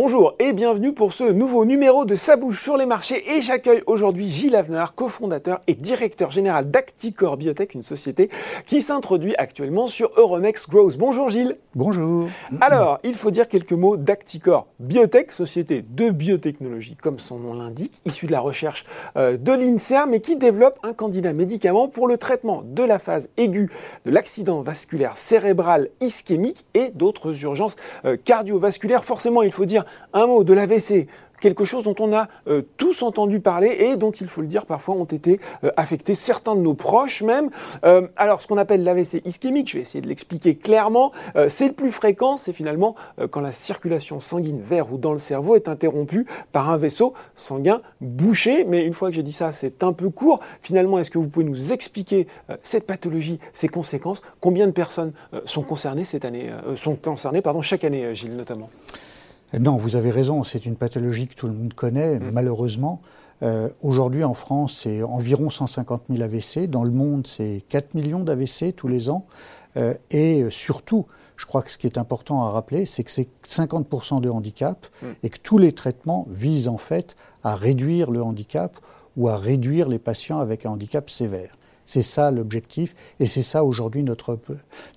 Bonjour et bienvenue pour ce nouveau numéro de Sa bouche sur les marchés et j'accueille aujourd'hui Gilles Avenard, cofondateur et directeur général d'Acticor Biotech, une société qui s'introduit actuellement sur Euronext Growth. Bonjour Gilles. Bonjour. Alors, il faut dire quelques mots d'Acticor Biotech, société de biotechnologie comme son nom l'indique, issue de la recherche euh, de l'INSERM mais qui développe un candidat médicament pour le traitement de la phase aiguë de l'accident vasculaire cérébral ischémique et d'autres urgences euh, cardiovasculaires. Forcément, il faut dire un mot de l'AVC, quelque chose dont on a euh, tous entendu parler et dont, il faut le dire, parfois ont été euh, affectés, certains de nos proches même. Euh, alors, ce qu'on appelle l'AVC ischémique, je vais essayer de l'expliquer clairement, c'est le plus fréquent, c'est finalement quand la circulation sanguine vers ou dans le cerveau est interrompue par un vaisseau sanguin bouché. Mais une fois que j'ai dit ça, c'est un peu court. Finalement, est-ce que vous pouvez nous expliquer cette pathologie, ses conséquences? Combien de personnes sont concernées cette année, sont concernées, pardon, chaque année, Gilles, notamment? Non, vous avez raison, c'est une pathologie que tout le monde connaît, mm. malheureusement. Euh, aujourd'hui, en France, c'est environ 150 000 AVC. Dans le monde, c'est 4 millions d'AVC tous les ans. Euh, et surtout, je crois que ce qui est important à rappeler, c'est que c'est 50% de handicap mm. et que tous les traitements visent en fait à réduire le handicap ou à réduire les patients avec un handicap sévère. C'est ça l'objectif, et c'est ça aujourd'hui notre,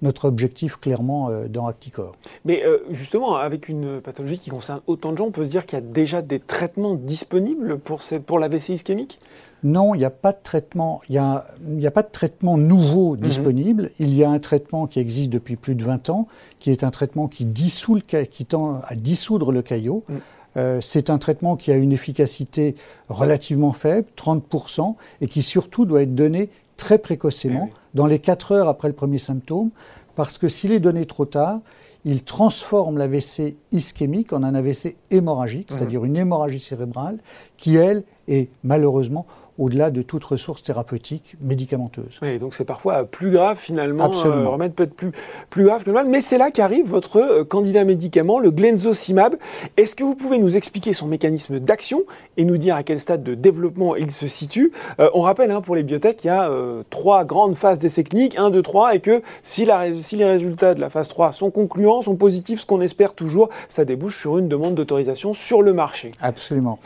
notre objectif clairement euh, dans Acticor. Mais euh, justement, avec une pathologie qui concerne autant de gens, on peut se dire qu'il y a déjà des traitements disponibles pour, cette, pour l'AVC ischémique? Non, il n'y a pas de traitement. Il a, a pas de traitement nouveau mhm. disponible. Il y a un traitement qui existe depuis plus de 20 ans, qui est un traitement qui dissout le, qui tend à dissoudre le caillot. Mhm. Euh, c'est un traitement qui a une efficacité relativement faible, 30%, et qui surtout doit être donné très précocement, eh dans les 4 heures après le premier symptôme, parce que s'il est donné trop tard, il transforme l'AVC ischémique en un AVC hémorragique, mmh. c'est-à-dire une hémorragie cérébrale, qui, elle, est malheureusement au-delà de toute ressource thérapeutique médicamenteuse. Oui, donc c'est parfois plus grave finalement, Absolument. Euh, remède peut être plus, plus grave que le mal, mais c'est là qu'arrive votre euh, candidat médicament, le glenzocimab. Est-ce que vous pouvez nous expliquer son mécanisme d'action et nous dire à quel stade de développement il se situe? Euh, On rappelle, hein, pour les biotech, il y a trois grandes phases d'essai cliniques, 1, 2, 3, et que si, la, si les résultats de la phase 3 sont concluants, sont positifs, ce qu'on espère toujours, ça débouche sur une demande d'autorisation sur le marché. Absolument.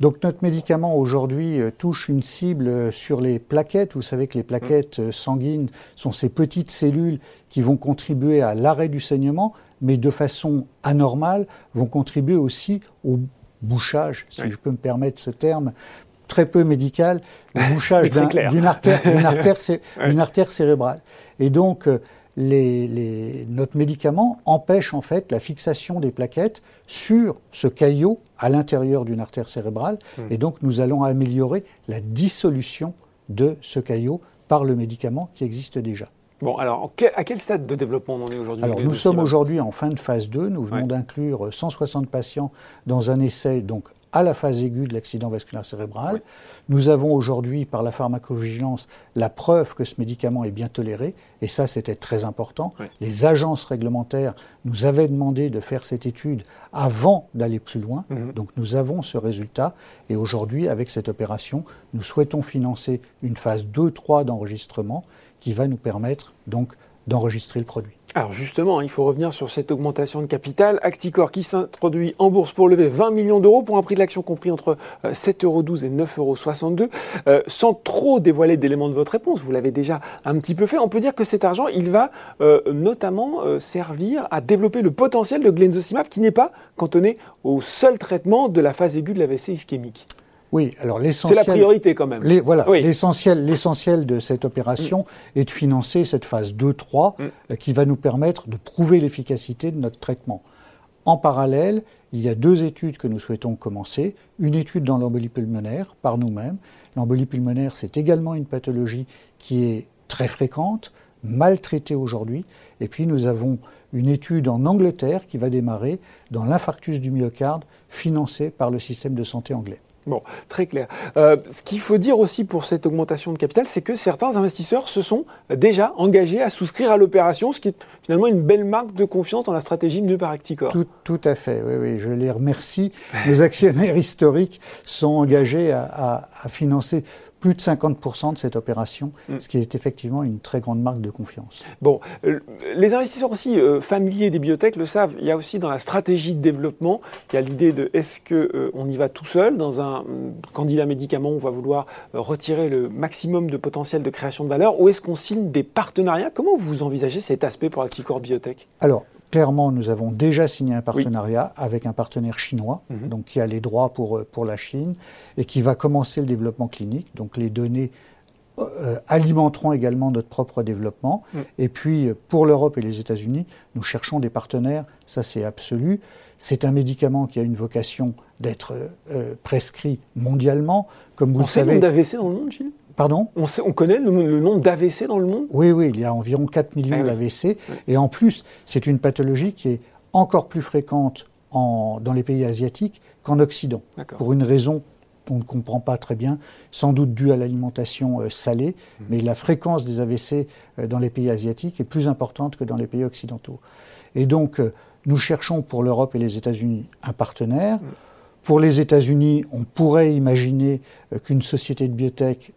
Donc notre médicament aujourd'hui euh, touche une cible euh, sur les plaquettes. Vous savez que les plaquettes euh, sanguines sont ces petites cellules qui vont contribuer à l'arrêt du saignement, mais de façon anormale vont contribuer aussi au bouchage, si je peux me permettre ce terme. Très peu médical, au bouchage d'une artère, artère, cérébrale. Et donc, notre médicament empêche en fait la fixation des plaquettes sur ce caillot à l'intérieur d'une artère cérébrale. Hmm. Et donc nous allons améliorer la dissolution de ce caillot par le médicament qui existe déjà. Bon, alors à quel stade de développement on en est aujourd'hui Alors nous sommes aujourd'hui en fin de phase 2. Nous venons d'inclure 160 patients dans un essai donc à la phase aiguë de l'accident vasculaire cérébral. Nous avons aujourd'hui, par la pharmacovigilance, la preuve que ce médicament est bien toléré, et ça c'était très important. Les agences réglementaires nous avaient demandé de faire cette étude avant d'aller plus loin, mhm. donc nous avons ce résultat, et aujourd'hui, avec cette opération, nous souhaitons financer une phase 2-3 d'enregistrement qui va nous permettre donc d'enregistrer le produit. Alors justement, il faut revenir sur cette augmentation de capital. Acticor qui s'introduit en bourse pour lever 20 millions d'euros pour un prix de l'action compris entre 7,12 euros et 9,62 euros. Euh, sans trop dévoiler d'éléments de votre réponse, vous l'avez déjà un petit peu fait, on peut dire que cet argent, il va euh, notamment euh, servir à développer le potentiel de glenzocimab qui n'est pas cantonné au seul traitement de la phase aiguë de l'AVC ischémique. Oui, alors l'essentiel. C'est la priorité quand même. voilà, l'essentiel, l'essentiel de cette opération mm. est de financer cette phase 2-3 mm. euh, qui va nous permettre de prouver l'efficacité de notre traitement. En parallèle, il y a deux études que nous souhaitons commencer. Une étude dans l'embolie pulmonaire par nous-mêmes. L'embolie pulmonaire, c'est également une pathologie qui est très fréquente, mal traitée aujourd'hui. Et puis nous avons une étude en Angleterre qui va démarrer dans l'infarctus du myocarde financée par le système de santé anglais. Bon, très clair. Euh, ce qu'il faut dire aussi pour cette augmentation de capital, c'est que certains investisseurs se sont déjà engagés à souscrire à l'opération, ce qui est finalement une belle marque de confiance dans la stratégie menée par Acticor. Tout, tout à fait, oui, oui, je les remercie. Les actionnaires historiques sont engagés à, à financer plus de 50% de cette opération, mm. ce qui est effectivement une très grande marque de confiance. Bon, euh, les investisseurs aussi euh, familiers des biotech le savent, il y a aussi dans la stratégie de développement, il y a l'idée de est-ce qu'on euh, on y va tout seul dans un candidat médicament, on va vouloir retirer le maximum de potentiel de création de valeur, ou est-ce qu'on signe des partenariats? Comment vous envisagez cet aspect pour Acticor Biotech? Alors, clairement, nous avons déjà signé un partenariat avec un partenaire chinois, mhm. donc qui a les droits pour, euh, pour la Chine et qui va commencer le développement clinique. Donc les données euh, alimenteront également notre propre développement. Mm. Et puis, pour l'Europe et les États-Unis, nous cherchons des partenaires, ça c'est absolu. C'est un médicament qui a une vocation d'être euh, prescrit mondialement. Comme vous On le savez. d'AVC dans le monde, Gilles Pardon on, sait, on, connaît le, nombre d'AVC dans le monde? Oui, oui, il y a environ 4 millions ah d'AVC. Et en plus, c'est une pathologie qui est encore plus fréquente en, dans les pays asiatiques qu'en Occident. Pour une raison qu'on ne comprend pas très bien, sans doute due à l'alimentation euh, salée, mmh. mais la fréquence des AVC euh, dans les pays asiatiques est plus importante que dans les pays occidentaux. Et donc, euh, nous cherchons pour l'Europe et les États-Unis un partenaire. Mmh. Pour les États-Unis, on pourrait imaginer qu'une société de biotech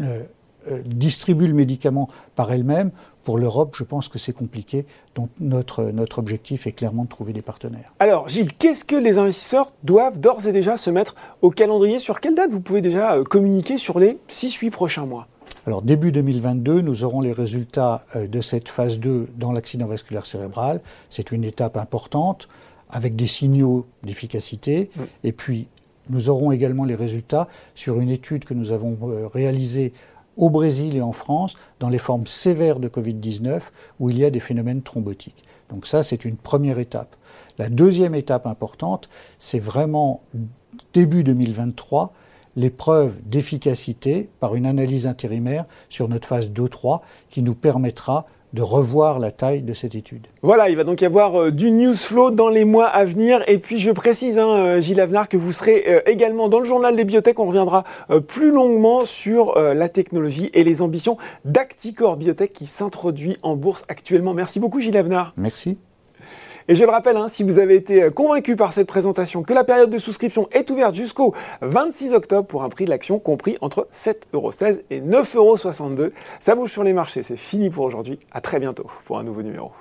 euh, euh, distribue le médicament par elle-même. Pour l'Europe, je pense que c'est compliqué. Donc notre, notre objectif est clairement de trouver des partenaires. Alors Gilles, qu'est-ce que les investisseurs doivent d'ores et déjà se mettre au calendrier? Sur quelle date vous pouvez déjà euh, communiquer sur les 6-8 prochains mois? Alors début 2022, nous aurons les résultats de cette phase 2 dans l'accident vasculaire cérébral. C'est une étape importante avec des signaux d'efficacité. Mm. Et puis nous aurons également les résultats sur une étude que nous avons euh, réalisée au Brésil et en France dans les formes sévères de Covid-19 où il y a des phénomènes thrombotiques. Donc ça, c'est une première étape. La deuxième étape importante, c'est vraiment début 2023, l'épreuve d'efficacité par une analyse intérimaire sur notre phase 2-3 qui nous permettra de revoir la taille de cette étude. Voilà, il va donc y avoir euh, du news flow dans les mois à venir. Et puis je précise, hein, euh, Gilles Avenard, que vous serez euh, également dans le journal des biotech. On reviendra plus longuement sur la technologie et les ambitions d'Acticor Biotech qui s'introduit en bourse actuellement. Merci beaucoup Gilles Avenard. Merci. Et je le rappelle, hein, si vous avez été euh, convaincu par cette présentation que la période de souscription est ouverte jusqu'au 26 octobre pour un prix de l'action compris entre 7,16€ et 9,62€. Ça bouge sur les marchés, c'est fini pour aujourd'hui. À très bientôt pour un nouveau numéro.